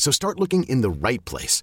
So start looking in the right place.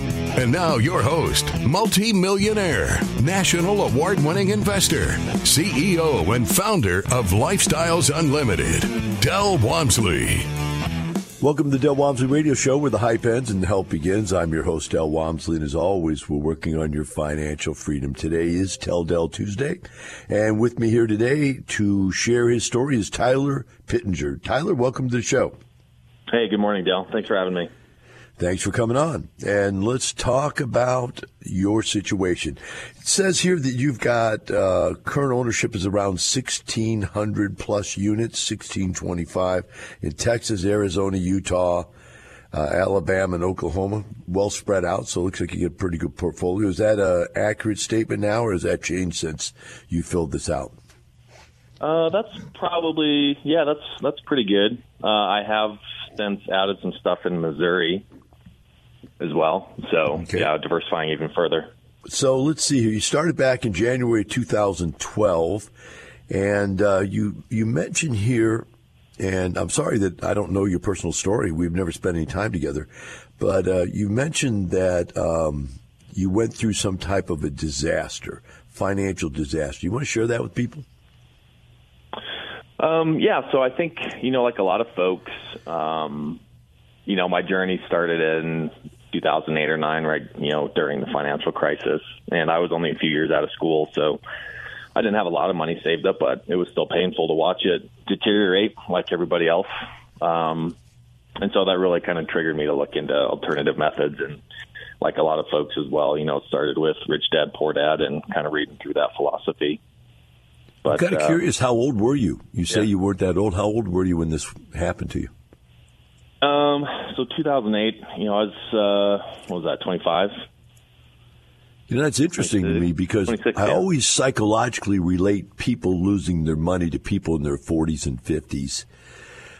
And now, your host, multi-millionaire, national award-winning investor, CEO and founder of Lifestyles Unlimited, Del Walmsley. Welcome to the Del Walmsley Radio Show where the hype ends and the help begins. I'm your host, Del Walmsley, and as always, we're working on your financial freedom. Today is Tell Del Tuesday, and with me here today to share his story is Tyler Pittenger. Tyler, welcome to the show. Hey, good morning, Del. Thanks for having me. Thanks for coming on. And let's talk about your situation. It says here that you've got uh, current ownership is around 1,600 plus units, 1,625 in Texas, Arizona, Utah, uh, Alabama, and Oklahoma. Well spread out, so it looks like you get a pretty good portfolio. Is that an accurate statement now, or has that changed since you filled this out? Uh, that's probably yeah, that's that's pretty good. Uh, I have since added some stuff in Missouri as well. So okay. yeah, diversifying even further. So let's see here. You started back in January 2012, and uh, you you mentioned here, and I'm sorry that I don't know your personal story. We've never spent any time together, but uh, you mentioned that um, you went through some type of a disaster, financial disaster. You want to share that with people? Um, yeah. So I think you know, like a lot of folks, um, you know, my journey started in 2008 or 9 right you know during the financial crisis. And I was only a few years out of school so I didn't have a lot of money saved up but it was still painful to watch it deteriorate like everybody else. Um and so that really kind of triggered me to look into alternative methods and like a lot of folks as well you know started with rich dad poor dad and kind of reading through that philosophy. But, I'm kind of uh, curious how old were you? You say yeah. you weren't that old. How old were you when this happened to you um, so 2008, you know, I was, uh, what was that, 25? You know, that's interesting to me because I yeah. always psychologically relate people losing their money to people in their 40s and 50s.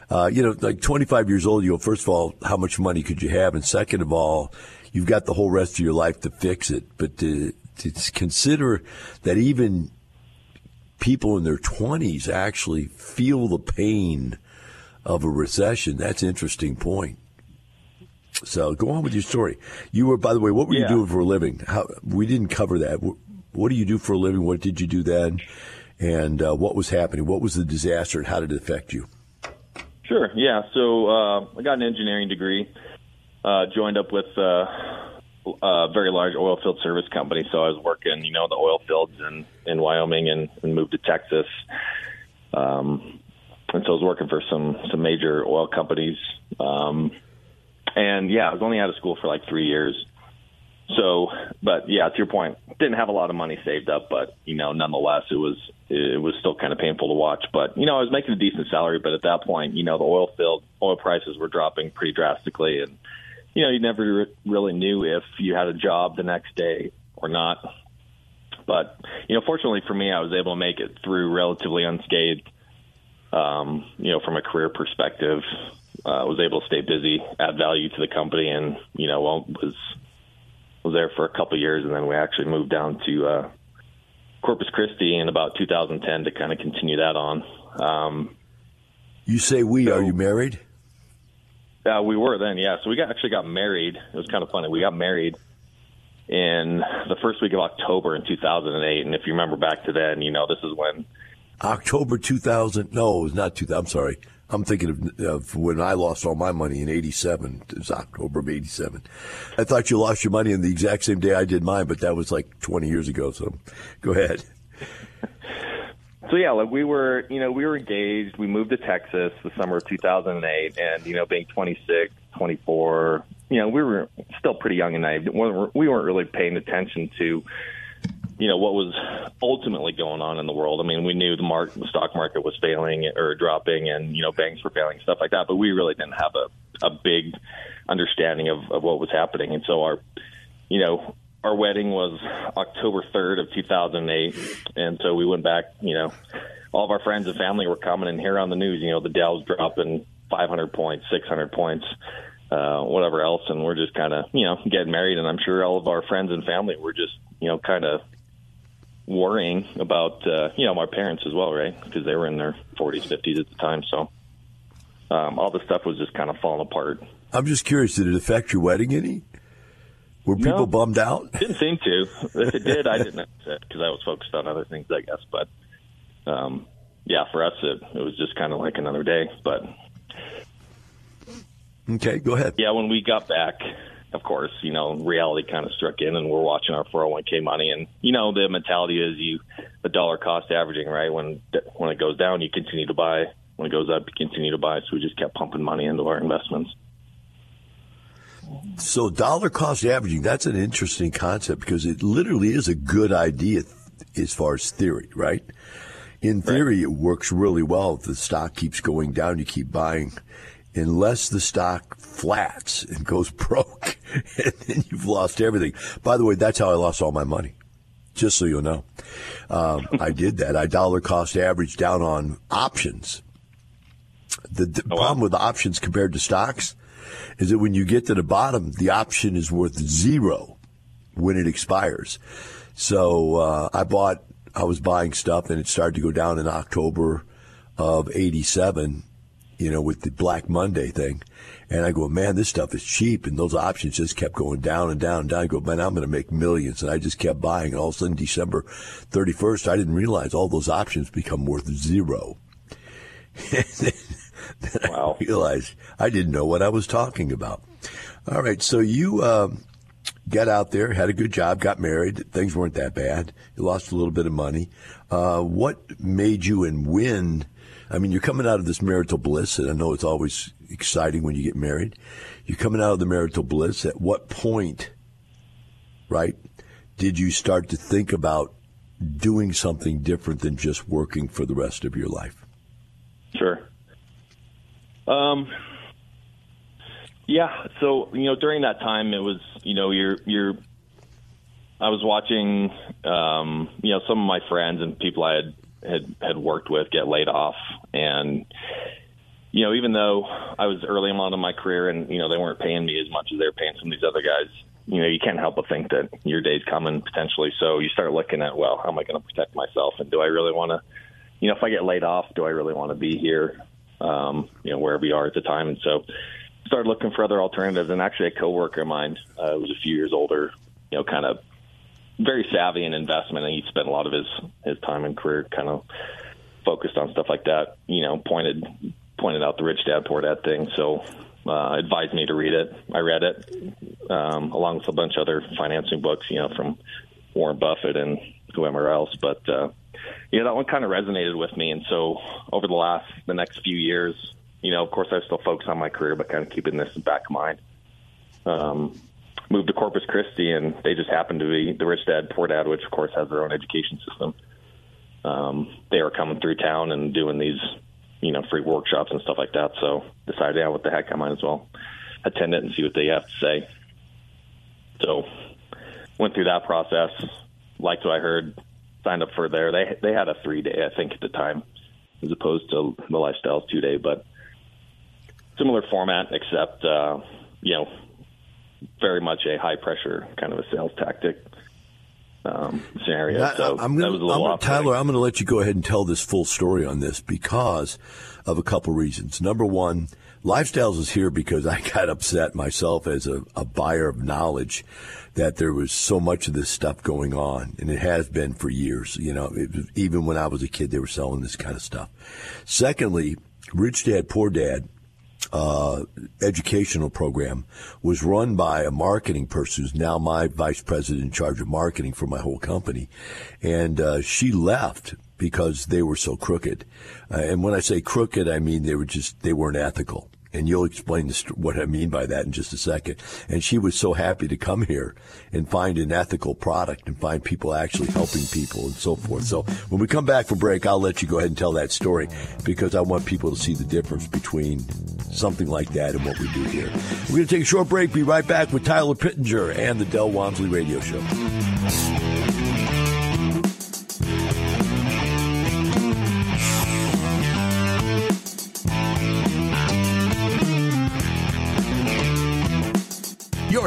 Uh, you know, like 25 years old, you go, first of all, how much money could you have? And second of all, you've got the whole rest of your life to fix it. But to, to consider that even people in their 20s actually feel the pain of a recession. That's an interesting point. So go on with your story. You were, by the way, what were yeah. you doing for a living? How, we didn't cover that. What do you do for a living? What did you do then? And uh, what was happening? What was the disaster and how did it affect you? Sure. Yeah. So uh, I got an engineering degree. Uh, joined up with uh, a very large oil field service company. So I was working, you know, the oil fields in in Wyoming and, and moved to Texas. Um, and so I was working for some some major oil companies. Um, and yeah, I was only out of school for like three years. so, but yeah, to your point, didn't have a lot of money saved up, but you know, nonetheless, it was it was still kind of painful to watch. But you know, I was making a decent salary, but at that point, you know, the oil field oil prices were dropping pretty drastically, and you know, you never really knew if you had a job the next day or not. But you know, fortunately for me, I was able to make it through relatively unscathed. Um, you know, from a career perspective, uh, was able to stay busy, add value to the company, and you know, well, was was there for a couple of years, and then we actually moved down to uh, Corpus Christi in about 2010 to kind of continue that on. Um, you say we? So, are you married? Yeah, uh, we were then. Yeah, so we got actually got married. It was kind of funny. We got married in the first week of October in 2008, and if you remember back to then, you know this is when October 2000. No, it was not 2000. I'm sorry. I'm thinking of, of, when I lost all my money in '87. It was October of '87. I thought you lost your money on the exact same day I did mine, but that was like 20 years ago. So, go ahead. So yeah, like we were, you know, we were engaged. We moved to Texas the summer of 2008, and you know, being 26, 24, you know, we were still pretty young and naive. We weren't really paying attention to you know what was ultimately going on in the world. I mean, we knew the mark, the stock market was failing or dropping, and you know banks were failing, stuff like that. But we really didn't have a a big understanding of, of what was happening. And so our, you know, our wedding was October third of 2008, and so we went back. You know, all of our friends and family were coming and here on the news. You know, the Dow's dropping 500 points, 600 points. Uh, whatever else, and we're just kind of, you know, getting married, and I'm sure all of our friends and family were just, you know, kind of worrying about uh, you know my parents as well, right? Because they were in their 40s, 50s at the time. So um, all the stuff was just kind of falling apart. I'm just curious, did it affect your wedding any? Were people no, bummed out? Didn't seem to. If it did, I didn't because I was focused on other things, I guess. But um, yeah, for us, it, it was just kind of like another day. But okay, go ahead. Yeah, when we got back, of course, you know, reality kind of struck in and we're watching our 401k money. And, you know, the mentality is you, the dollar cost averaging, right? When, when it goes down, you continue to buy. When it goes up, you continue to buy. So we just kept pumping money into our investments. So dollar cost averaging, that's an interesting concept because it literally is a good idea as far as theory, right? In theory, right. it works really well. If the stock keeps going down, you keep buying unless the stock flats and goes broke, and then you've lost everything. By the way, that's how I lost all my money. Just so you know, um, I did that. I dollar cost average down on options. The, the oh, problem wow. with options compared to stocks is that when you get to the bottom, the option is worth zero when it expires. So uh, I bought, I was buying stuff, and it started to go down in October of '87 you know, with the Black Monday thing. And I go, man, this stuff is cheap. And those options just kept going down and down and down. I go, man, I'm going to make millions. And I just kept buying. And all of a sudden, December 31st, I didn't realize all those options become worth zero. then wow. I realized I didn't know what I was talking about. All right. So you, um, got out there, had a good job, got married. Things weren't that bad. You lost a little bit of money. Uh, what made you and when I mean, you're coming out of this marital bliss, and I know it's always exciting when you get married. You're coming out of the marital bliss. At what point, right, did you start to think about doing something different than just working for the rest of your life? Sure. Um, yeah. So you know, during that time, it was you know, you're you're. I was watching, um, you know, some of my friends and people I had had had worked with get laid off, and you know, even though I was early on in my career, and you know, they weren't paying me as much as they were paying some of these other guys. You know, you can't help but think that your day's coming potentially. So you start looking at, well, how am I going to protect myself, and do I really want to, you know, if I get laid off, do I really want to be here, um, you know, wherever you are at the time? And so started looking for other alternatives. And actually, a coworker of mine uh, was a few years older, you know, kind of very savvy in investment, and he spent a lot of his his time and career kind of focused on stuff like that. You know, pointed pointed out the rich dad poor dad thing. So uh, advised me to read it. I read it um, along with a bunch of other financing books. You know, from Warren Buffett and whoever else. But uh, yeah, that one kind of resonated with me. And so over the last the next few years, you know, of course, I still focus on my career, but kind of keeping this in back of mind. Um, moved to Corpus Christi, and they just happened to be the rich dad, poor dad, which of course has their own education system. Um, they were coming through town and doing these, you know, free workshops and stuff like that. So decided, yeah, what the heck, I might as well attend it and see what they have to say. So went through that process, liked what I heard, signed up for there. They they had a three day, I think, at the time, as opposed to the lifestyles two day, but similar format, except uh, you know, very much a high pressure kind of a sales tactic um, scenario. That, so I'm gonna, that was a little I'm, Tyler, I'm going to let you go ahead and tell this full story on this because of a couple reasons. Number one, Lifestyles is here because I got upset myself as a, a buyer of knowledge that there was so much of this stuff going on, and it has been for years. You know, it, even when I was a kid, they were selling this kind of stuff. Secondly, Rich Dad Poor Dad uh, educational program was run by a marketing person who's now my vice president in charge of marketing for my whole company. And uh, she left because they were so crooked. Uh, and when I say crooked, I mean they were just, they weren't ethical. And you'll explain what I mean by that in just a second. And she was so happy to come here and find an ethical product and find people actually helping people and so forth. So when we come back from break, I'll let you go ahead and tell that story because I want people to see the difference between something like that and what we do here. We're going to take a short break. Be right back with Tyler Pittenger and the Del Walmsley Radio Show.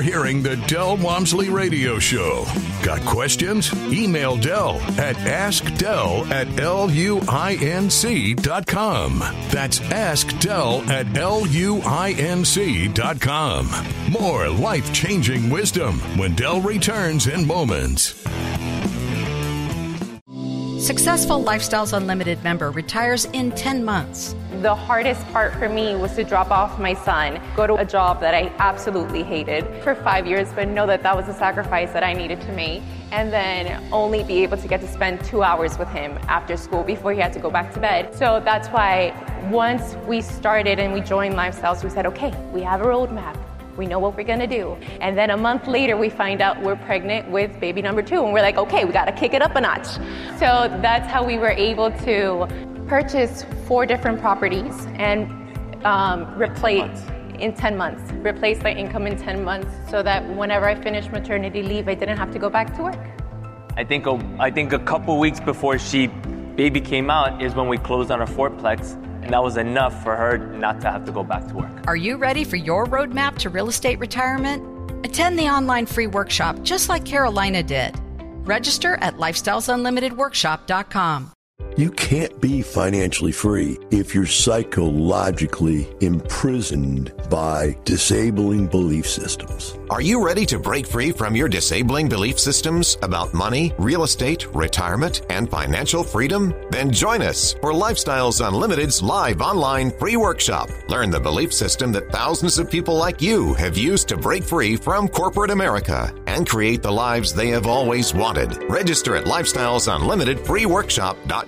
Hearing the Del Walmsley Radio Show. Got questions? Email Del at askdell at luinc.com. That's askdell at luinc.com. More life changing wisdom when Del returns in moments. Successful Lifestyles Unlimited member retires in 10 months. The hardest part for me was to drop off my son, go to a job that I absolutely hated for five years, but know that that was a sacrifice that I needed to make, and then only be able to get to spend two hours with him after school before he had to go back to bed. So that's why once we started and we joined Lifestyles, we said, okay, we have a roadmap. We know what we're gonna do. And then a month later, we find out we're pregnant with baby number two. And we're like, okay, we gotta kick it up a notch. So that's how we were able to purchase four different properties and um, replace in 10 months, replace my income in 10 months so that whenever I finished maternity leave, I didn't have to go back to work. I think a, I think a couple weeks before she baby came out is when we closed on our fourplex and that was enough for her not to have to go back to work. Are you ready for your roadmap to real estate retirement? Attend the online free workshop just like Carolina did. Register at lifestylesunlimitedworkshop.com. You can't be financially free if you're psychologically imprisoned by disabling belief systems. Are you ready to break free from your disabling belief systems about money, real estate, retirement, and financial freedom? Then join us for Lifestyles Unlimited's live online free workshop. Learn the belief system that thousands of people like you have used to break free from corporate America and create the lives they have always wanted. Register at lifestylesunlimitedfreeworkshop.com.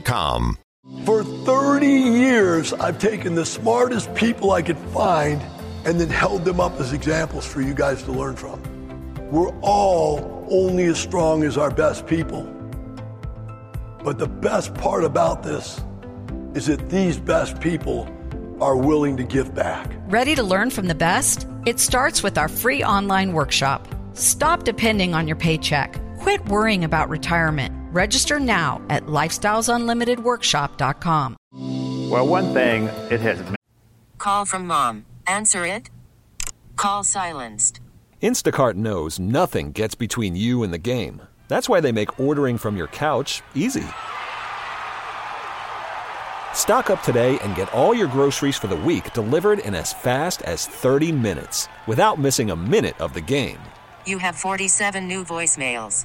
For 30 years, I've taken the smartest people I could find and then held them up as examples for you guys to learn from. We're all only as strong as our best people. But the best part about this is that these best people are willing to give back. Ready to learn from the best? It starts with our free online workshop. Stop depending on your paycheck. Quit worrying about retirement. Register now at lifestylesunlimitedworkshop.com. Well, one thing it has. Call from mom. Answer it. Call silenced. Instacart knows nothing gets between you and the game. That's why they make ordering from your couch easy. Stock up today and get all your groceries for the week delivered in as fast as 30 minutes without missing a minute of the game. You have 47 new voicemails.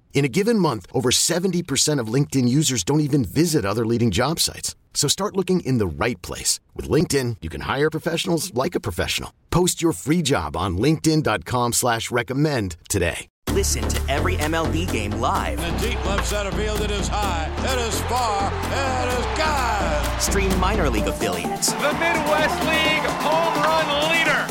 In a given month, over 70% of LinkedIn users don't even visit other leading job sites. So start looking in the right place. With LinkedIn, you can hire professionals like a professional. Post your free job on linkedin.com slash recommend today. Listen to every MLB game live. In the deep left center field, it is high, it is far, it is God. Stream minor league affiliates. The Midwest League home run leader.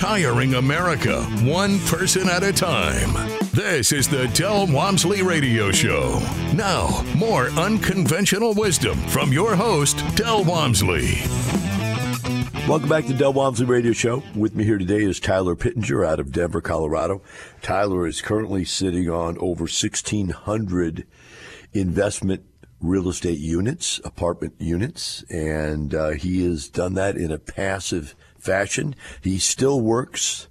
Retiring America, one person at a time. This is the Del Walmsley Radio Show. Now, more unconventional wisdom from your host, Del Walmsley. Welcome back to Del Walmsley Radio Show. With me here today is Tyler Pittenger out of Denver, Colorado. Tyler is currently sitting on over 1,600 investment real estate units, apartment units, and uh, he has done that in a passive fashion. He still works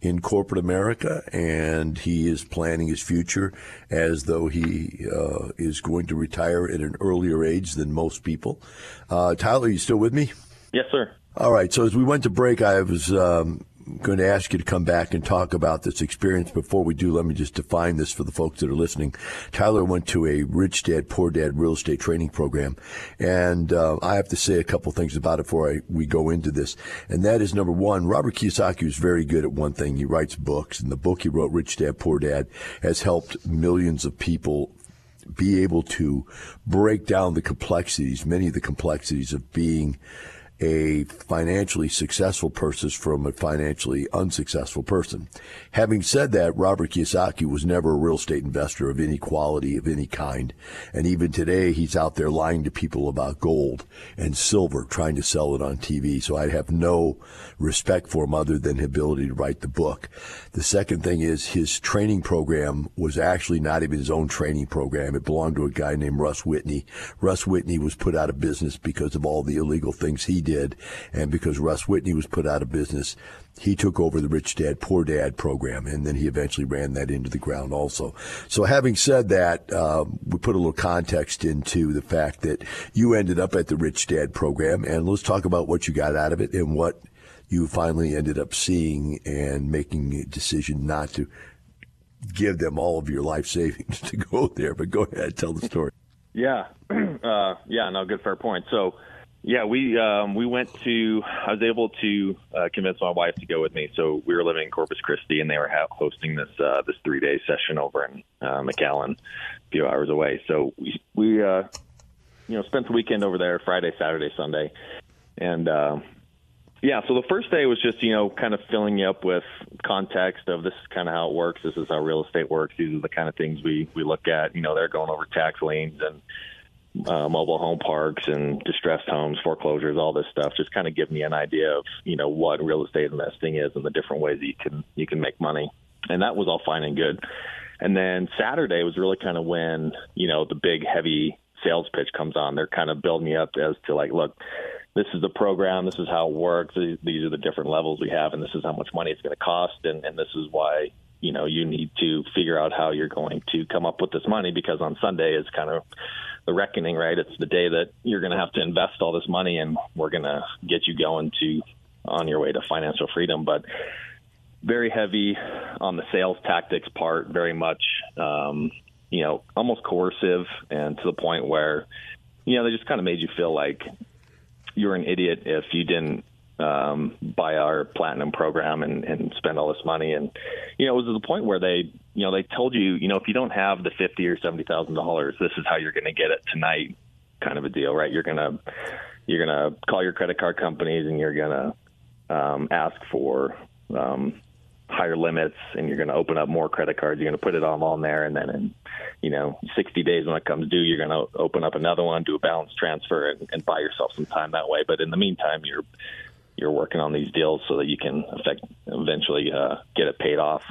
in corporate America, and he is planning his future as though he uh, is going to retire at an earlier age than most people. Uh, Tyler, are you still with me? Yes, sir. All right. So as we went to break, I was um, going to ask you to come back and talk about this experience. Before we do, let me just define this for the folks that are listening. Tyler went to a Rich Dad Poor Dad real estate training program, and uh, I have to say a couple things about it before I, we go into this. And that is number one, Robert Kiyosaki is very good at one thing. He writes books, and the book he wrote, Rich Dad Poor Dad, has helped millions of people be able to break down the complexities, many of the complexities of being a financially successful person from a financially unsuccessful person. Having said that, Robert Kiyosaki was never a real estate investor of any quality, of any kind. And even today, he's out there lying to people about gold and silver, trying to sell it on TV. So I have no respect for him other than his ability to write the book. The second thing is his training program was actually not even his own training program. It belonged to a guy named Russ Whitney. Russ Whitney was put out of business because of all the illegal things he did. And because Russ Whitney was put out of business, he took over the Rich Dad Poor Dad program, and then he eventually ran that into the ground also. So, having said that, uh, we put a little context into the fact that you ended up at the Rich Dad program, and let's talk about what you got out of it and what you finally ended up seeing and making a decision not to give them all of your life savings to go there. But go ahead, tell the story. Yeah, uh, yeah, no, good fair point. So yeah, we um, we went to. I was able to uh, convince my wife to go with me. So we were living in Corpus Christi, and they were ha- hosting this uh, this three day session over in uh, McAllen, a few hours away. So we we uh, you know spent the weekend over there, Friday, Saturday, Sunday, and uh, yeah. So the first day was just you know kind of filling you up with context of this is kind of how it works. This is how real estate works. These are the kind of things we we look at. You know, they're going over tax liens and uh, mobile home parks and distressed homes, foreclosures, all this stuff. Just kind of give me an idea of you know what real estate investing is and the different ways you can you can make money. And that was all fine and good. And then Saturday was really kind of when you know the big heavy sales pitch comes on. They're kind of building me up as to like, look, this is the program, this is how it works, these are the different levels we have, and this is how much money it's going to cost, and, and this is why you know you need to figure out how you're going to come up with this money because on Sunday is kind of the reckoning, right? It's the day that you're going to have to invest all this money, and we're going to get you going to on your way to financial freedom. But very heavy on the sales tactics part, very much, um, you know, almost coercive, and to the point where, you know, they just kind of made you feel like you're an idiot if you didn't um, buy our platinum program and, and spend all this money. And you know, it was to the point where they, you know, they told you, you know, if you don't have the fifty or seventy thousand dollars, this is how you're going to get it tonight, kind of a deal, right? You're gonna you're gonna call your credit card companies and you're gonna um, ask for um, higher limits, and you're going to open up more credit cards. You're going to put it all on there, and then in you know 60 days when it comes due, you're going to open up another one, do a balance transfer, and, and buy yourself some time that way. But in the meantime, you're you're working on these deals so that you can effect, eventually uh, get it paid off.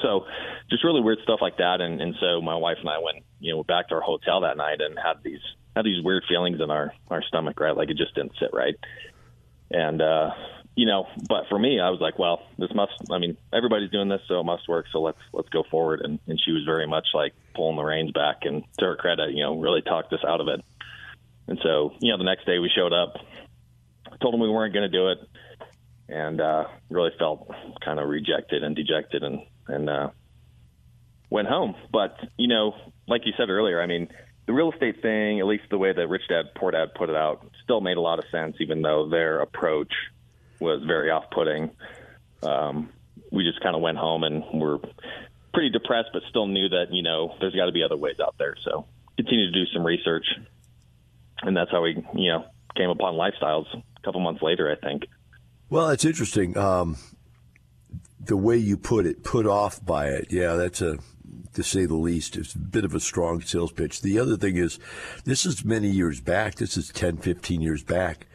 So just really weird stuff like that. And, and so my wife and I went, you know, back to our hotel that night and had these had these weird feelings in our our stomach, right? Like it just didn't sit right. And uh, you know, but for me, I was like, well, this must. I mean, everybody's doing this, so it must work. So let's let's go forward. And and she was very much like pulling the reins back. And to her credit, you know, really talked us out of it. And so, you know, the next day we showed up, told them we weren't going to do it, and uh, really felt kind of rejected and dejected, and and uh, went home. But you know, like you said earlier, I mean, the real estate thing, at least the way that Rich Dad Poor Dad put it out, still made a lot of sense, even though their approach was very off-putting. Um, we just kind of went home and were pretty depressed, but still knew that you know there's got to be other ways out there. So continue to do some research, and that's how we you know came upon lifestyles couple months later, I think. Well, it's interesting. Um, the way you put it, put off by it. Yeah, that's a to say the least. It's a bit of a strong sales pitch. The other thing is, this is many years back. This is 10, 15 years back.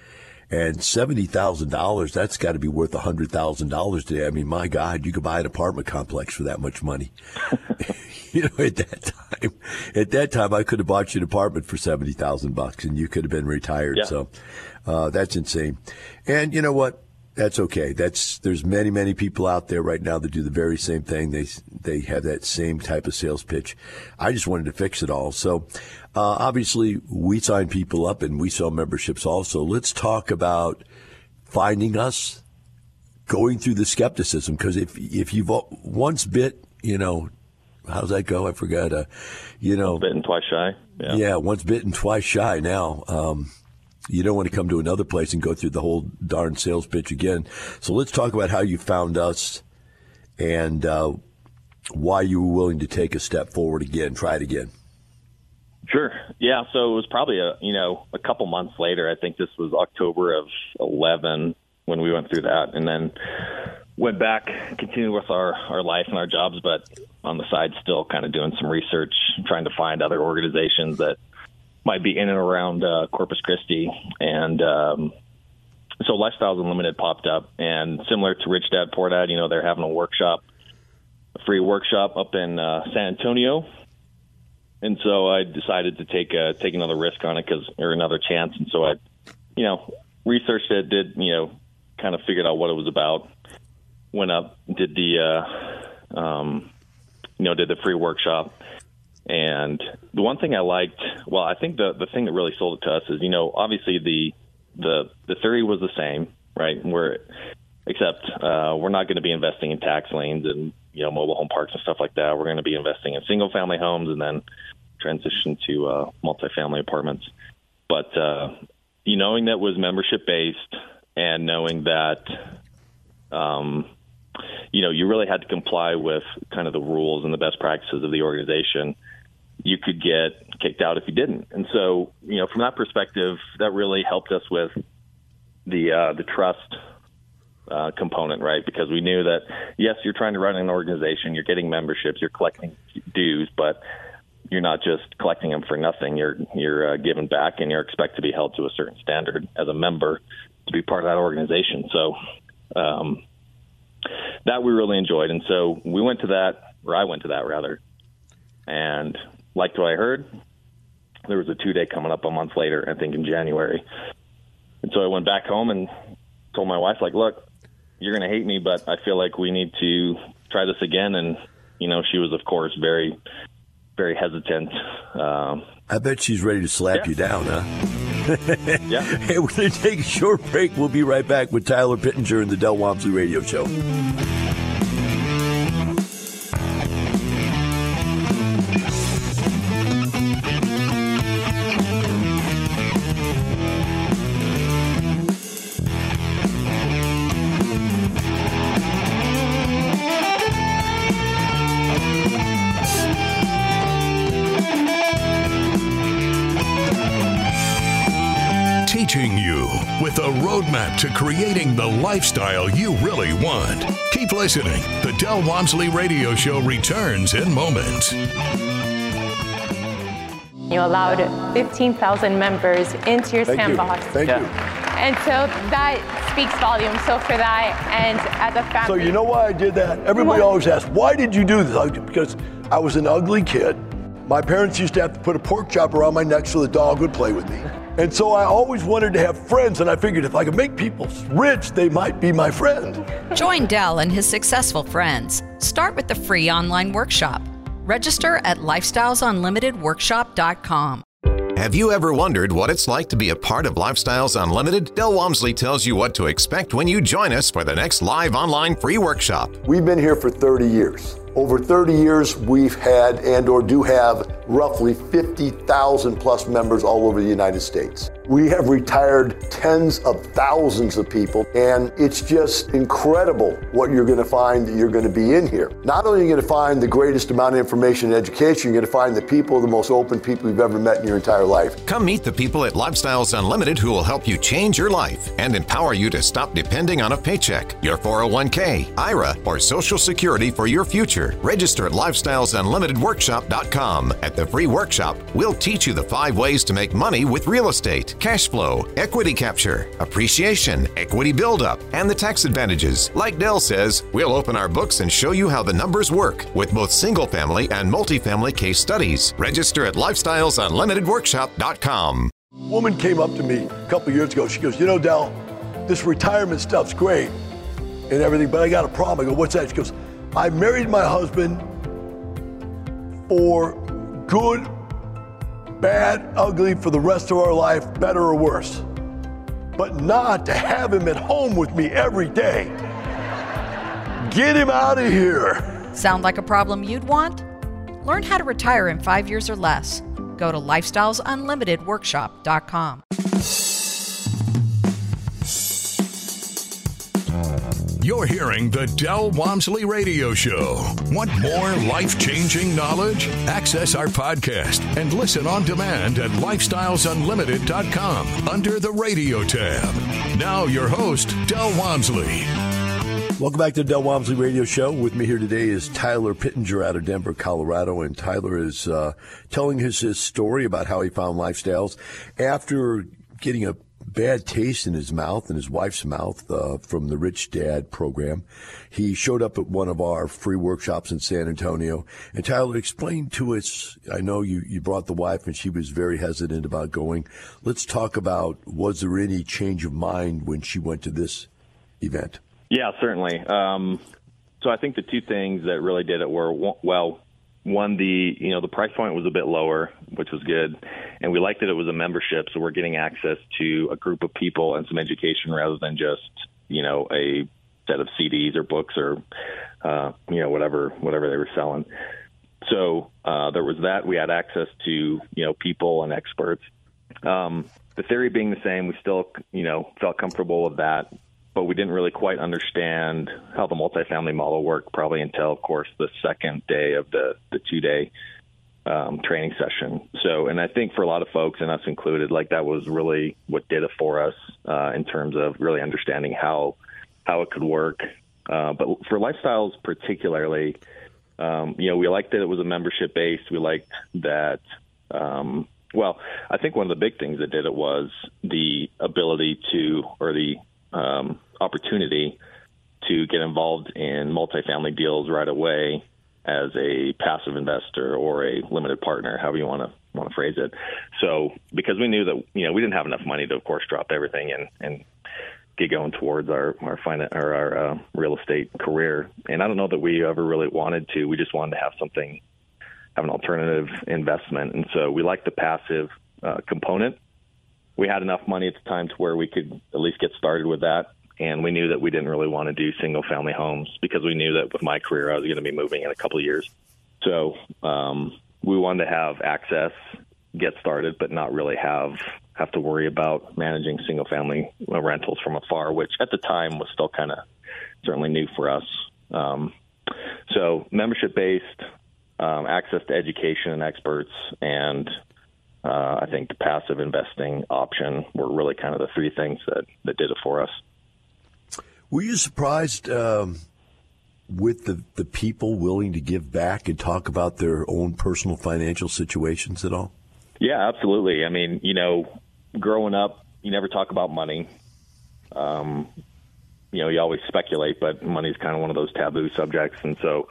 And $70,000, that's got to be worth $100,000 today. I mean, my God, you could buy an apartment complex for that much money. you know, at that time, at that time, I could have bought you an apartment for 70,000 bucks and you could have been retired. Yeah. So, uh, that's insane. And you know what? That's okay. That's there's many many people out there right now that do the very same thing. They they have that same type of sales pitch. I just wanted to fix it all. So uh, obviously we sign people up and we sell memberships also. Let's talk about finding us, going through the skepticism because if if you've once bit, you know, how's that go? I forgot. Uh, you know, once bitten twice shy. Yeah. yeah, once bitten twice shy. Now. Um, you don't want to come to another place and go through the whole darn sales pitch again. So let's talk about how you found us and uh, why you were willing to take a step forward again, try it again. Sure. Yeah. So it was probably a you know a couple months later. I think this was October of eleven when we went through that, and then went back, continued with our our life and our jobs, but on the side still kind of doing some research, trying to find other organizations that might be in and around uh, Corpus Christi, and um, so Lifestyles Unlimited popped up, and similar to Rich Dad Poor Dad, you know, they're having a workshop, a free workshop up in uh, San Antonio, and so I decided to take a, take another risk on it because or another chance, and so I, you know, researched it, did you know, kind of figured out what it was about, went up, did the, uh, um, you know, did the free workshop and the one thing I liked, well, I think the the thing that really sold it to us is, you know, obviously the the the theory was the same, right? We're except uh, we're not going to be investing in tax liens and you know mobile home parks and stuff like that. We're going to be investing in single family homes and then transition to uh, multifamily apartments. But uh, you knowing that was membership based and knowing that um, you know you really had to comply with kind of the rules and the best practices of the organization you could get kicked out if you didn't. And so, you know, from that perspective, that really helped us with the uh, the trust uh, component, right? Because we knew that yes, you're trying to run an organization, you're getting memberships, you're collecting dues, but you're not just collecting them for nothing. You're you're uh, giving back, and you're expected to be held to a certain standard as a member to be part of that organization. So um, that we really enjoyed, and so we went to that, or I went to that rather, and liked what I heard. There was a two day coming up a month later, I think in January. And so I went back home and told my wife, like, look, you're going to hate me, but I feel like we need to try this again. And, you know, she was, of course, very, very hesitant. Um, I bet she's ready to slap yeah. you down, huh? yeah. Hey, we're going to take a short break. We'll be right back with Tyler Pittenger and the Del Walmsley Radio Show. Creating the lifestyle you really want. Keep listening. The Del Walmsley Radio Show returns in moments. You allowed 15,000 members into your Thank sandbox. You. Thank yeah. you. And so that speaks volumes. So for that, and as a family. So you know why I did that? Everybody what? always asks, why did you do this? Because I was an ugly kid My parents used to have to put a pork chop around my neck so the dog would play with me. And so I always wanted to have friends, and I figured if I could make people rich, they might be my friend. Join Del and his successful friends. Start with the free online workshop. Register at lifestylesunlimitedworkshop.com. Have you ever wondered what it's like to be a part of Lifestyles Unlimited? Del Walmsley tells you what to expect when you join us for the next live online free workshop. We've been here for 30 years. Over 30 years, we've had and or do have roughly 50,000 plus members all over the United States. We have retired tens of thousands of people, and it's just incredible what you're going to find that you're going to be in here. Not only are you going to find the greatest amount of information and education, you're going to find the people, the most open people you've ever met in your entire life. Come meet the people at Lifestyles Unlimited who will help you change your life and empower you to stop depending on a paycheck, your 401k, IRA, or Social Security for your future. Register at lifestylesunlimitedworkshop.com. At the free workshop, we'll teach you the five ways to make money with real estate, cash flow, equity capture, appreciation, equity buildup, and the tax advantages. Like Del says, we'll open our books and show you how the numbers work with both single family and multifamily case studies. Register at lifestylesunlimitedworkshop.com. Woman came up to me a couple years ago. She goes, You know, Del, this retirement stuff's great and everything, but I got a problem. I go, What's that? She goes, I married my husband for good, bad, ugly for the rest of our life, better or worse. But not to have him at home with me every day. Get him out of here. Sound like a problem you'd want? Learn how to retire in five years or less. Go to lifestylesunlimitedworkshop.com. You're hearing the Del Walmsley Radio Show. Want more life changing knowledge? Access our podcast and listen on demand at lifestylesunlimited.com under the radio tab. Now, your host, Del Walmsley. Welcome back to the Del Walmsley Radio Show. With me here today is Tyler Pittenger out of Denver, Colorado, and Tyler is uh, telling his, his story about how he found lifestyles after getting a bad taste in his mouth and his wife's mouth uh, from the Rich Dad program. He showed up at one of our free workshops in San Antonio. And Tyler, explained to us, I know you, you brought the wife and she was very hesitant about going. Let's talk about was there any change of mind when she went to this event? Yeah, certainly. Um, so I think the two things that really did it were, well, one the you know the price point was a bit lower which was good. And we liked that it was a membership so we're getting access to a group of people and some education rather than just you know a set of CDs or books or uh, you know whatever whatever they were selling. So uh, there was that. We had access to you know people and experts. Um, the theory being the same we still you know felt comfortable with that but we didn't really quite understand how the multifamily model worked probably until, of course, the second day of the, the two day um, training session. So, and I think for a lot of folks, and us included, like that was really what did it for us uh, in terms of really understanding how how it could work. Uh, but for lifestyles, particularly, um, you know, we liked that it was a membership based. We liked that. Um, well, I think one of the big things that did it was the ability to, or the um, opportunity to get involved in multifamily deals right away as a passive investor or a limited partner, however you want to want to phrase it. So because we knew that you know we didn't have enough money to of course drop everything and and get going towards our our finance or our uh, real estate career. And I don't know that we ever really wanted to. We just wanted to have something, have an alternative investment. And so we like the passive uh, component we had enough money at the time to where we could at least get started with that. And we knew that we didn't really want to do single family homes because we knew that with my career, I was going to be moving in a couple of years. So um, we wanted to have access, get started, but not really have have to worry about managing single family rentals from afar, which at the time was still kind of certainly new for us. Um, so membership based, um, access to education and experts, and uh, I think the passive investing option were really kind of the three things that, that did it for us. Were you surprised um, with the, the people willing to give back and talk about their own personal financial situations at all? Yeah, absolutely. I mean, you know, growing up, you never talk about money. Um, you know, you always speculate, but money is kind of one of those taboo subjects. And so,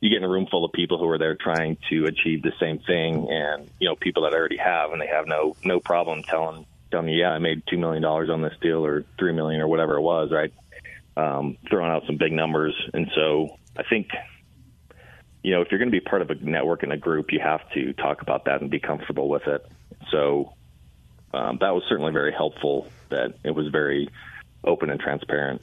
you get in a room full of people who are there trying to achieve the same thing, and you know people that already have, and they have no no problem telling telling you, yeah, I made two million dollars on this deal, or three million, or whatever it was, right? Um, throwing out some big numbers, and so I think you know if you're going to be part of a network and a group, you have to talk about that and be comfortable with it. So um, that was certainly very helpful. That it was very open and transparent.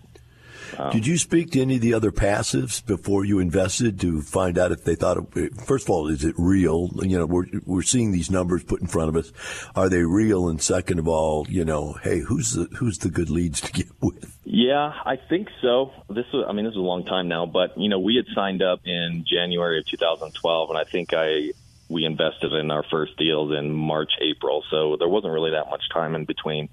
Um, Did you speak to any of the other passives before you invested to find out if they thought? It, first of all, is it real? You know, we're we're seeing these numbers put in front of us. Are they real? And second of all, you know, hey, who's the who's the good leads to get with? Yeah, I think so. This was, I mean, this is a long time now, but you know, we had signed up in January of 2012, and I think I we invested in our first deals in March, April. So there wasn't really that much time in between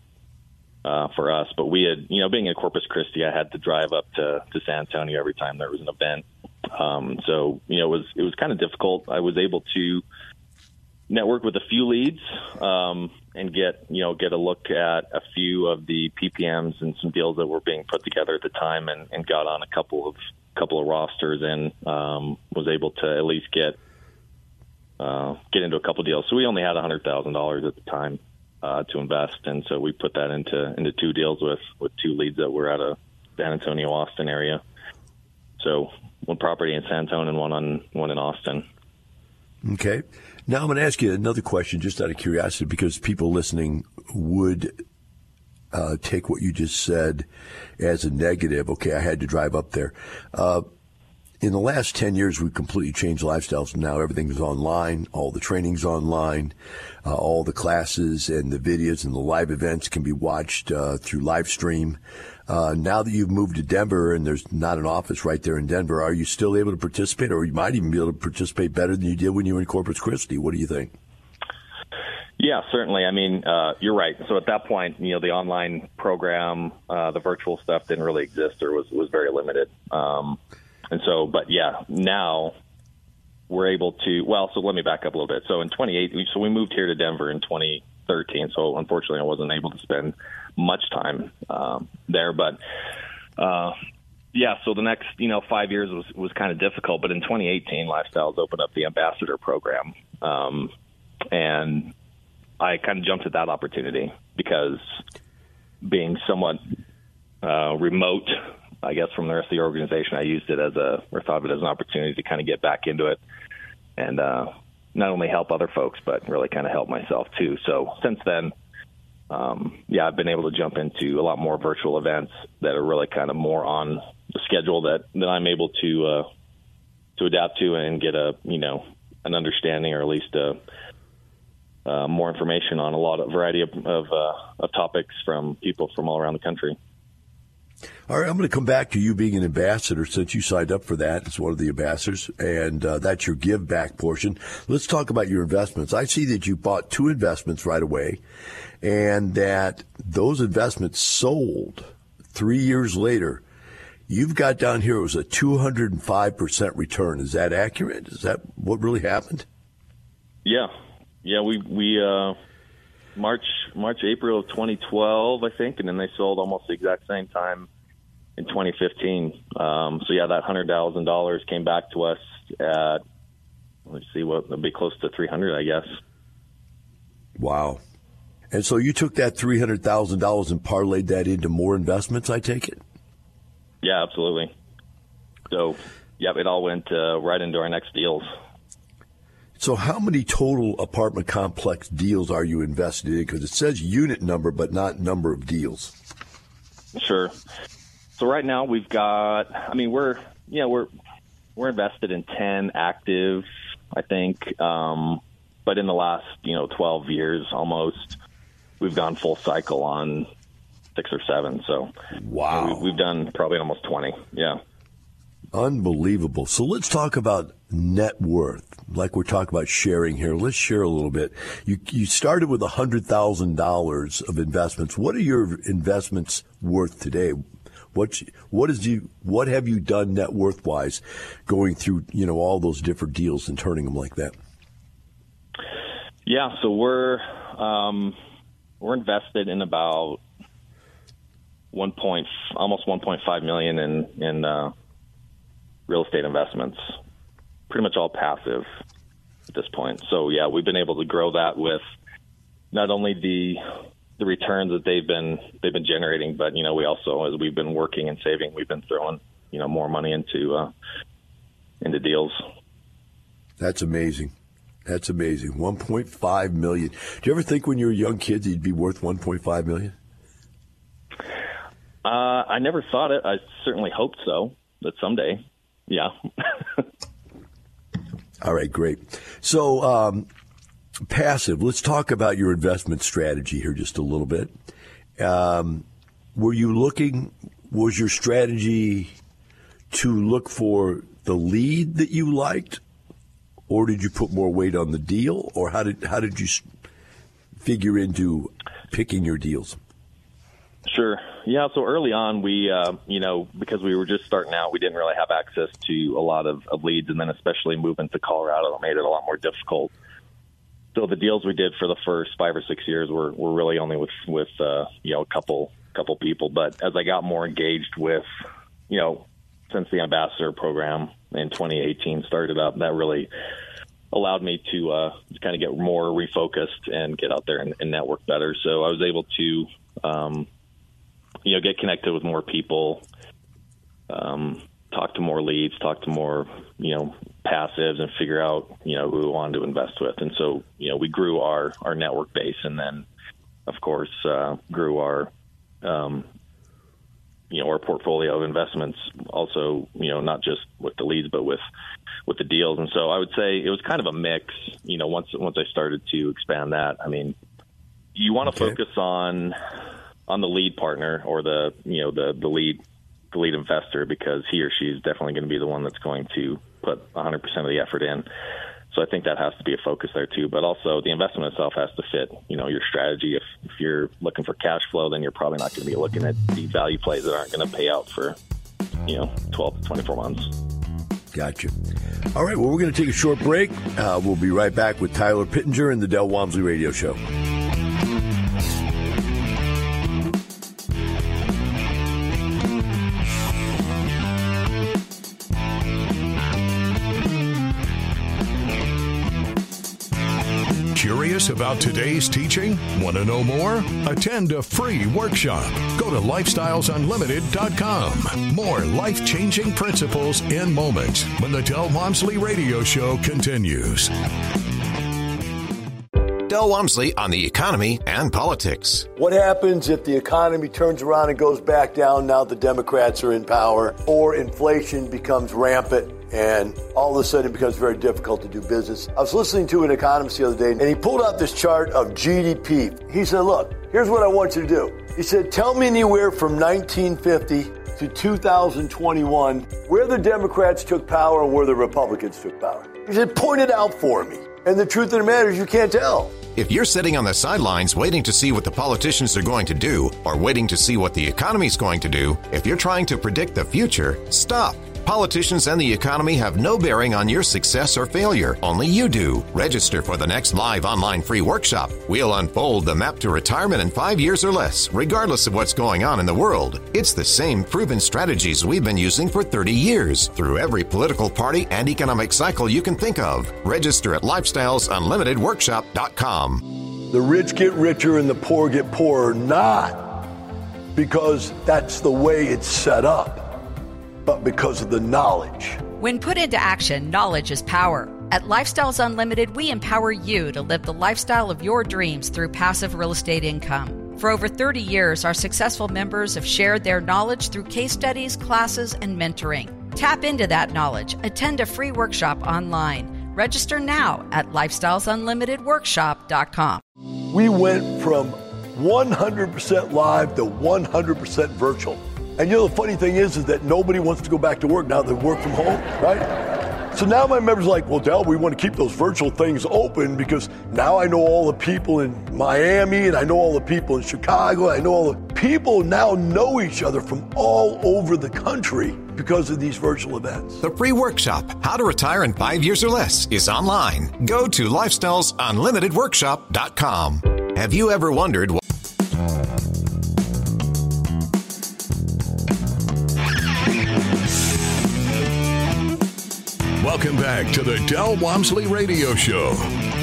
uh, for us. But we had, you know, being in Corpus Christi, I had to drive up to, to San Antonio every time there was an event. Um, so, you know, it was, it was kind of difficult. I was able to network with a few leads um, and get, you know, get a look at a few of the PPMs and some deals that were being put together at the time and, and got on a couple of, couple of rosters and um, was able to at least get, uh, get into a couple deals. So we only had a hundred thousand dollars at the time uh, to invest, and so we put that into into two deals with with two leads that were out of San Antonio, Austin area. So one property in San Antonio and one on one in Austin. Okay. Now I'm going to ask you another question, just out of curiosity, because people listening would uh, take what you just said as a negative. Okay, I had to drive up there. Uh, in the last 10 years, we've completely changed lifestyles. Now everything is online. All the training's online. Uh, all the classes and the videos and the live events can be watched uh, through live stream. Uh, now that you've moved to Denver and there's not an office right there in Denver, are you still able to participate or you might even be able to participate better than you did when you were in Corpus Christi? What do you think? Yeah, certainly. I mean, uh, you're right. So at that point, you know, the online program, uh, the virtual stuff didn't really exist or was was very limited. Um, and so, but yeah, now we're able to. Well, so let me back up a little bit. So in 28, so we moved here to Denver in 2013. So unfortunately, I wasn't able to spend much time um, there, but. Uh, yeah, so the next, you know, five years was was kind of difficult, but in 2018, Lifestyles opened up the ambassador program, um, and I kind of jumped at that opportunity because being somewhat uh, remote I guess from the rest of the organization, I used it as a or thought of it as an opportunity to kind of get back into it and uh, not only help other folks but really kind of help myself too. So since then, um, yeah, I've been able to jump into a lot more virtual events that are really kind of more on the schedule that that I'm able to uh, to adapt to and get a you know an understanding or at least a uh, more information on a lot of variety of of, uh, of topics from people from all around the country. All right, I'm going to come back to you being an ambassador since you signed up for that as one of the ambassadors, and uh, that's your give back portion. Let's talk about your investments. I see that you bought two investments right away, and that those investments sold three years later. You've got down here it was a 205% return. Is that accurate? Is that what really happened? Yeah. Yeah, we we uh March March April of 2012, I think, and then they sold almost the exact same time in 2015. Um, so yeah, that hundred thousand dollars came back to us at let's see what it'll be close to 300, I guess. Wow. And so you took that three hundred thousand dollars and parlayed that into more investments. I take it. Yeah, absolutely. So, yeah, it all went uh, right into our next deals. So, how many total apartment complex deals are you invested in? Because it says unit number, but not number of deals. Sure. So right now we've got. I mean, we're yeah we're we're invested in ten active, I think. Um, but in the last you know twelve years almost, we've gone full cycle on six or seven. So wow, we, we've done probably almost twenty. Yeah. Unbelievable. So let's talk about net worth, like we're talking about sharing here. Let's share a little bit. You you started with hundred thousand dollars of investments. What are your investments worth today? What what is you what have you done net worth wise, going through you know all those different deals and turning them like that? Yeah, so we're um, we're invested in about one point almost one point five million in in uh, real estate investments. Pretty much all passive at this point. So yeah, we've been able to grow that with not only the the returns that they've been they've been generating, but you know we also as we've been working and saving, we've been throwing you know more money into uh, into deals. That's amazing. That's amazing. 1.5 million. Do you ever think when you were young kids you'd be worth 1.5 million? Uh, I never thought it. I certainly hoped so. That someday, yeah. All right, great. So, um, passive. Let's talk about your investment strategy here just a little bit. Um, were you looking? Was your strategy to look for the lead that you liked, or did you put more weight on the deal, or how did how did you figure into picking your deals? Sure. Yeah. So early on, we, uh, you know, because we were just starting out, we didn't really have access to a lot of, of leads, and then especially moving to Colorado made it a lot more difficult. So the deals we did for the first five or six years were, were really only with with uh, you know a couple couple people. But as I got more engaged with, you know, since the ambassador program in 2018 started up, that really allowed me to uh, kind of get more refocused and get out there and, and network better. So I was able to, um, you know, get connected with more people, um, talk to more leads, talk to more, you know, passives, and figure out, you know, who we wanted to invest with. And so, you know, we grew our our network base, and then, of course, uh, grew our um, you know our portfolio of investments also you know not just with the leads but with with the deals and so I would say it was kind of a mix you know once once I started to expand that I mean you want to okay. focus on on the lead partner or the you know the the lead the lead investor because he or she is definitely going to be the one that's going to put 100% of the effort in so I think that has to be a focus there too. But also the investment itself has to fit, you know, your strategy. If, if you're looking for cash flow, then you're probably not going to be looking at the value plays that aren't going to pay out for, you know, 12 to 24 months. Gotcha. All right. Well, we're going to take a short break. Uh, we'll be right back with Tyler Pittenger and the Del Walmsley Radio Show. Curious about today's teaching? Want to know more? Attend a free workshop. Go to lifestylesunlimited.com. More life changing principles in moments when the Del Walmsley Radio Show continues. Del Walmsley on the economy and politics. What happens if the economy turns around and goes back down now the Democrats are in power, or inflation becomes rampant? And all of a sudden it becomes very difficult to do business. I was listening to an economist the other day, and he pulled out this chart of GDP. He said, Look, here's what I want you to do. He said, Tell me anywhere from 1950 to 2021 where the Democrats took power and where the Republicans took power. He said, Point it out for me. And the truth of the matter is, you can't tell. If you're sitting on the sidelines waiting to see what the politicians are going to do, or waiting to see what the economy is going to do, if you're trying to predict the future, stop. Politicians and the economy have no bearing on your success or failure. Only you do. Register for the next live online free workshop. We'll unfold the map to retirement in five years or less, regardless of what's going on in the world. It's the same proven strategies we've been using for 30 years through every political party and economic cycle you can think of. Register at lifestylesunlimitedworkshop.com. The rich get richer and the poor get poorer, not because that's the way it's set up but because of the knowledge. When put into action, knowledge is power. At Lifestyles Unlimited, we empower you to live the lifestyle of your dreams through passive real estate income. For over 30 years, our successful members have shared their knowledge through case studies, classes, and mentoring. Tap into that knowledge. Attend a free workshop online. Register now at lifestylesunlimitedworkshop.com. We went from 100% live to 100% virtual. And you know, the funny thing is, is that nobody wants to go back to work now they work from home, right? So now my members are like, well, Del, we want to keep those virtual things open because now I know all the people in Miami and I know all the people in Chicago. I know all the people now know each other from all over the country because of these virtual events. The free workshop, How to Retire in Five Years or Less, is online. Go to lifestylesunlimitedworkshop.com. Have you ever wondered what Welcome back to the Del Walmsley Radio Show,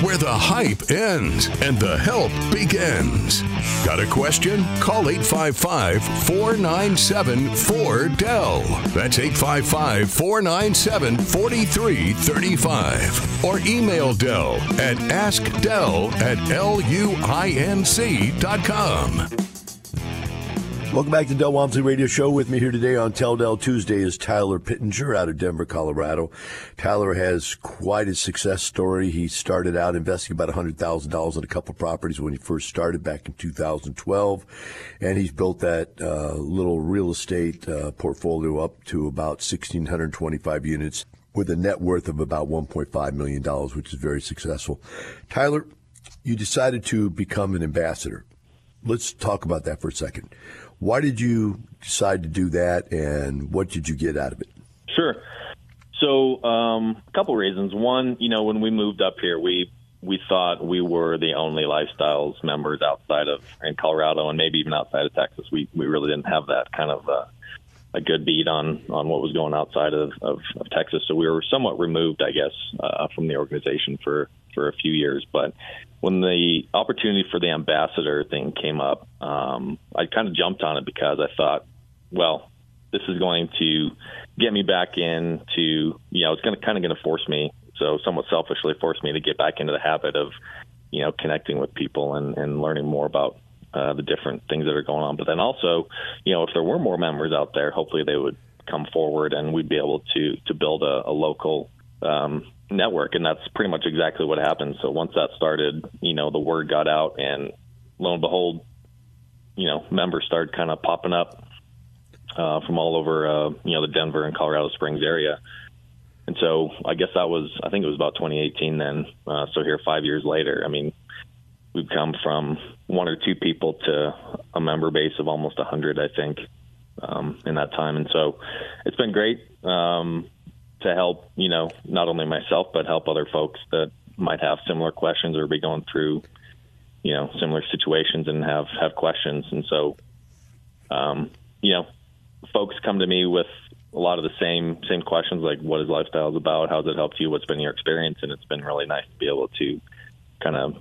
where the hype ends and the help begins. Got a question? Call 855 497 4Del. That's 855 497 4335. Or email Del at askdel at luinc.com. Welcome back to Del Walmsley Radio Show. With me here today on Tell Del Tuesday is Tyler Pittenger out of Denver, Colorado. Tyler has quite a success story. He started out investing about $100,000 in a couple properties when he first started back in 2012. And he's built that uh, little real estate uh, portfolio up to about 1,625 units with a net worth of about $1.5 million, which is very successful. Tyler, you decided to become an ambassador. Let's talk about that for a second. Why did you decide to do that, and what did you get out of it? Sure. So, um, a couple reasons. One, you know, when we moved up here, we we thought we were the only lifestyles members outside of in Colorado and maybe even outside of Texas. We we really didn't have that kind of uh, a good beat on on what was going outside of, of, of Texas. So we were somewhat removed, I guess, uh, from the organization for for a few years. But when the opportunity for the ambassador thing came up, um, I kind of jumped on it because I thought, well, this is going to get me back into, you know, it's going to kind of going to force me, so somewhat selfishly force me to get back into the habit of, you know, connecting with people and, and learning more about uh, the different things that are going on. But then also, you know, if there were more members out there, hopefully they would come forward and we'd be able to to build a, a local um, network, and that's pretty much exactly what happened. So once that started, you know, the word got out, and lo and behold, you know, members started kind of popping up uh, from all over, uh, you know, the Denver and Colorado Springs area. And so I guess that was, I think it was about 2018 then. Uh, so here, five years later, I mean, we've come from one or two people to a member base of almost 100, I think, um, in that time. And so it's been great. Um, to help, you know, not only myself but help other folks that might have similar questions or be going through, you know, similar situations and have have questions. And so, um, you know, folks come to me with a lot of the same same questions like what is lifestyles about? How's it helped you? What's been your experience? And it's been really nice to be able to kind of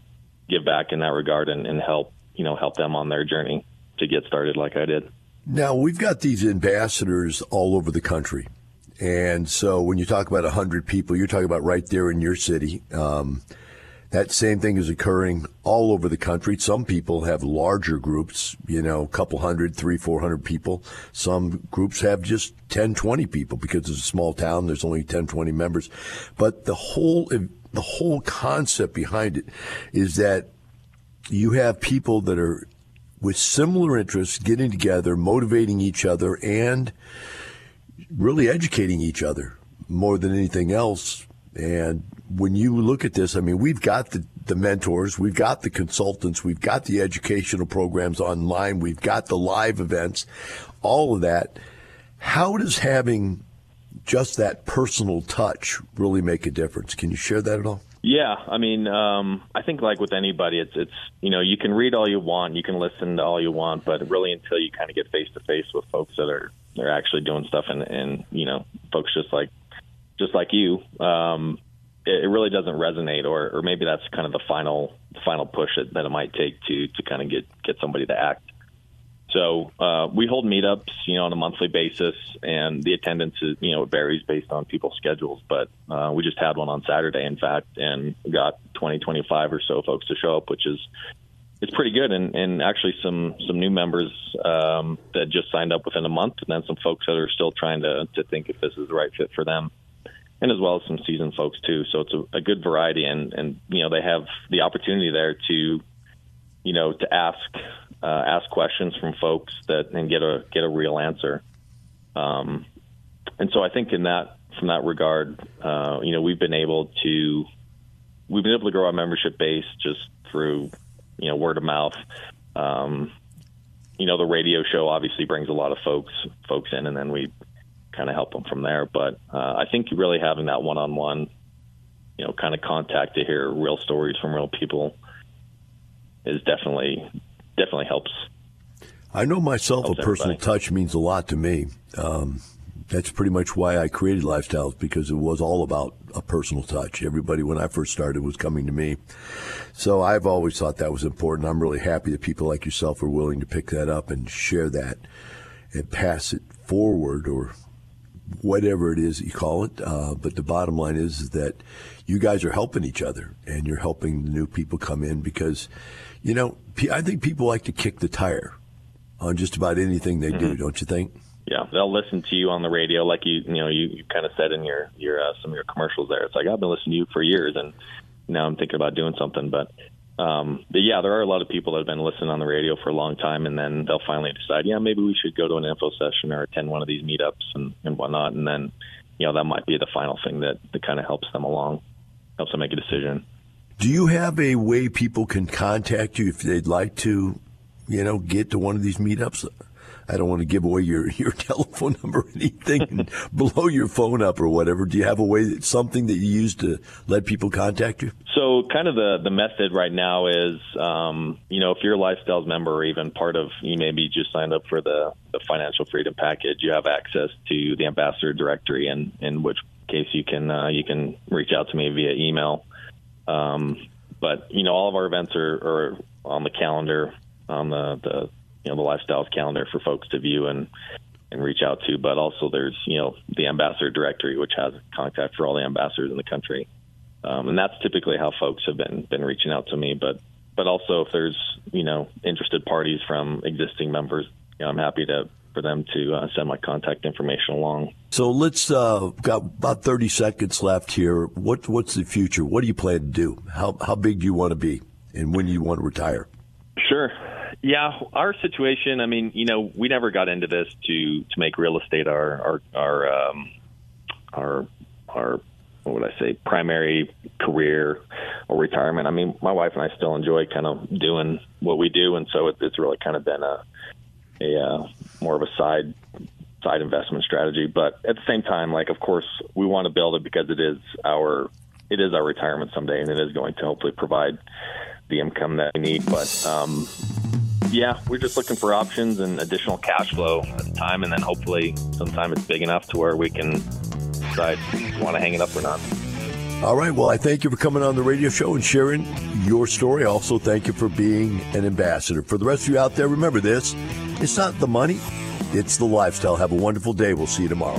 give back in that regard and, and help you know help them on their journey to get started like i did. Now we've got these ambassadors all over the country and so when you talk about 100 people, you're talking about right there in your city. Um, that same thing is occurring all over the country. Some people have larger groups, you know, a couple hundred, three, four hundred people. Some groups have just 10, 20 people because it's a small town. There's only 10, 20 members. But the whole, the whole concept behind it is that you have people that are with similar interests getting together, motivating each other, and really educating each other more than anything else. And when you look at this, I mean, we've got the, the mentors, we've got the consultants, we've got the educational programs online, we've got the live events, all of that. How does having just that personal touch really make a difference? Can you share that at all? Yeah, I mean, um, I think like with anybody, it's it's you know you can read all you want, you can listen to all you want, but really until you kind of get face to face with folks that are they're actually doing stuff and and you know folks just like just like you um it, it really doesn't resonate or or maybe that's kind of the final the final push that, that it might take to to kind of get get somebody to act so uh, we hold meetups, you know, on a monthly basis, and the attendance is, you know, it varies based on people's schedules. But uh, we just had one on Saturday, in fact, and got 20, 25 or so folks to show up, which is it's pretty good, and, and actually some some new members um, that just signed up within a month, and then some folks that are still trying to to think if this is the right fit for them, and as well as some seasoned folks too. So it's a, a good variety, and and you know they have the opportunity there to, you know, to ask uh, ask questions from folks that and get a get a real answer. Um, and so I think in that from that regard, uh, you know, we've been able to we've been able to grow our membership base just through you know, word of mouth. Um, you know, the radio show obviously brings a lot of folks folks in, and then we kind of help them from there. But uh, I think really having that one-on-one, you know, kind of contact to hear real stories from real people is definitely definitely helps. I know myself, helps a personal everybody. touch means a lot to me. Um, that's pretty much why I created Lifestyles because it was all about a personal touch. Everybody, when I first started, was coming to me. So I've always thought that was important. I'm really happy that people like yourself are willing to pick that up and share that and pass it forward or whatever it is you call it. Uh, but the bottom line is, that you guys are helping each other and you're helping the new people come in because, you know, I think people like to kick the tire on just about anything they mm-hmm. do, don't you think? Yeah, they'll listen to you on the radio, like you, you know, you, you kind of said in your your uh, some of your commercials there. It's like I've been listening to you for years, and now I'm thinking about doing something. But um, but yeah, there are a lot of people that have been listening on the radio for a long time, and then they'll finally decide, yeah, maybe we should go to an info session or attend one of these meetups and, and whatnot. And then, you know, that might be the final thing that, that kind of helps them along, helps them make a decision. Do you have a way people can contact you if they'd like to, you know, get to one of these meetups? I don't want to give away your, your telephone number or anything and blow your phone up or whatever. Do you have a way, something that you use to let people contact you? So, kind of the, the method right now is, um, you know, if you're a Lifestyles member or even part of, you maybe just signed up for the, the financial freedom package, you have access to the ambassador directory, and in which case you can uh, you can reach out to me via email. Um, but you know, all of our events are, are on the calendar on the, the you know the lifestyles calendar for folks to view and and reach out to. But also there's you know the ambassador directory, which has contact for all the ambassadors in the country, um, and that's typically how folks have been been reaching out to me. But but also if there's you know interested parties from existing members, you know, I'm happy to for them to uh, send my contact information along. So let's uh, got about 30 seconds left here. What what's the future? What do you plan to do? How how big do you want to be, and when do you want to retire? Sure. Yeah, our situation. I mean, you know, we never got into this to to make real estate our our our um, our our what would I say primary career or retirement. I mean, my wife and I still enjoy kind of doing what we do, and so it, it's really kind of been a a uh, more of a side side investment strategy. But at the same time, like of course, we want to build it because it is our it is our retirement someday, and it is going to hopefully provide the income that we need. But um, yeah, we're just looking for options and additional cash flow at the time, and then hopefully sometime it's big enough to where we can decide want to hang it up or not. All right. Well, I thank you for coming on the radio show and sharing your story. Also, thank you for being an ambassador. For the rest of you out there, remember this it's not the money, it's the lifestyle. Have a wonderful day. We'll see you tomorrow.